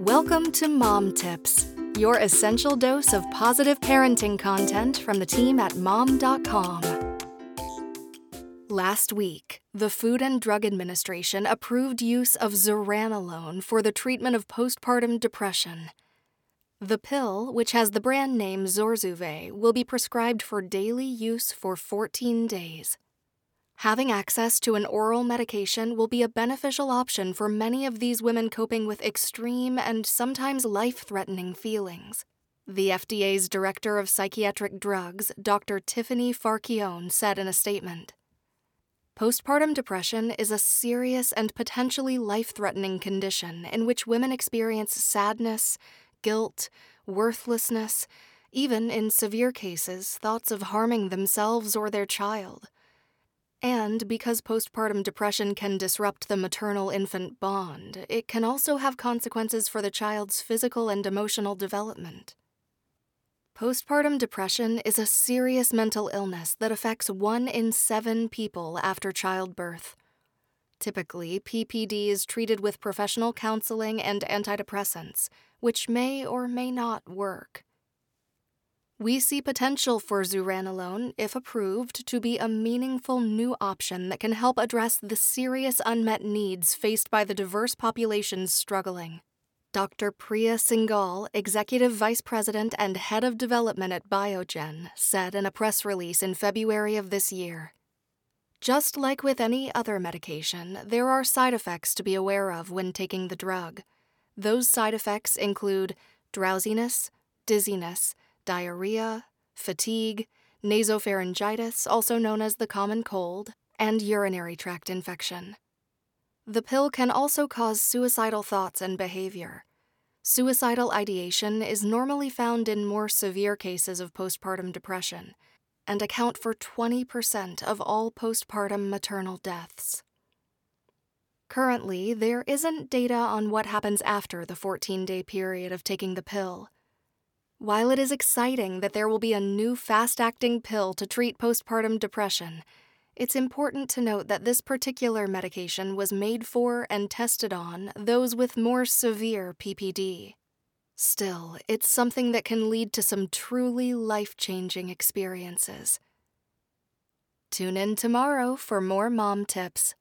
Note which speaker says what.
Speaker 1: Welcome to Mom Tips, your essential dose of positive parenting content from the team at mom.com. Last week, the Food and Drug Administration approved use of zuranolone for the treatment of postpartum depression. The pill, which has the brand name Zurzuvae, will be prescribed for daily use for 14 days. Having access to an oral medication will be a beneficial option for many of these women coping with extreme and sometimes life threatening feelings. The FDA's Director of Psychiatric Drugs, Dr. Tiffany Farchione, said in a statement Postpartum depression is a serious and potentially life threatening condition in which women experience sadness, guilt, worthlessness, even in severe cases, thoughts of harming themselves or their child. And because postpartum depression can disrupt the maternal infant bond, it can also have consequences for the child's physical and emotional development. Postpartum depression is a serious mental illness that affects one in seven people after childbirth. Typically, PPD is treated with professional counseling and antidepressants, which may or may not work. We see potential for zuranolone, if approved, to be a meaningful new option that can help address the serious unmet needs faced by the diverse populations struggling. Dr. Priya Singhal, Executive Vice President and Head of Development at Biogen, said in a press release in February of this year. Just like with any other medication, there are side effects to be aware of when taking the drug. Those side effects include drowsiness, dizziness, diarrhea, fatigue, nasopharyngitis, also known as the common cold, and urinary tract infection. The pill can also cause suicidal thoughts and behavior. Suicidal ideation is normally found in more severe cases of postpartum depression and account for 20% of all postpartum maternal deaths. Currently, there isn't data on what happens after the 14 day period of taking the pill. While it is exciting that there will be a new fast acting pill to treat postpartum depression, it's important to note that this particular medication was made for and tested on those with more severe PPD. Still, it's something that can lead to some truly life changing experiences. Tune in tomorrow for more mom tips.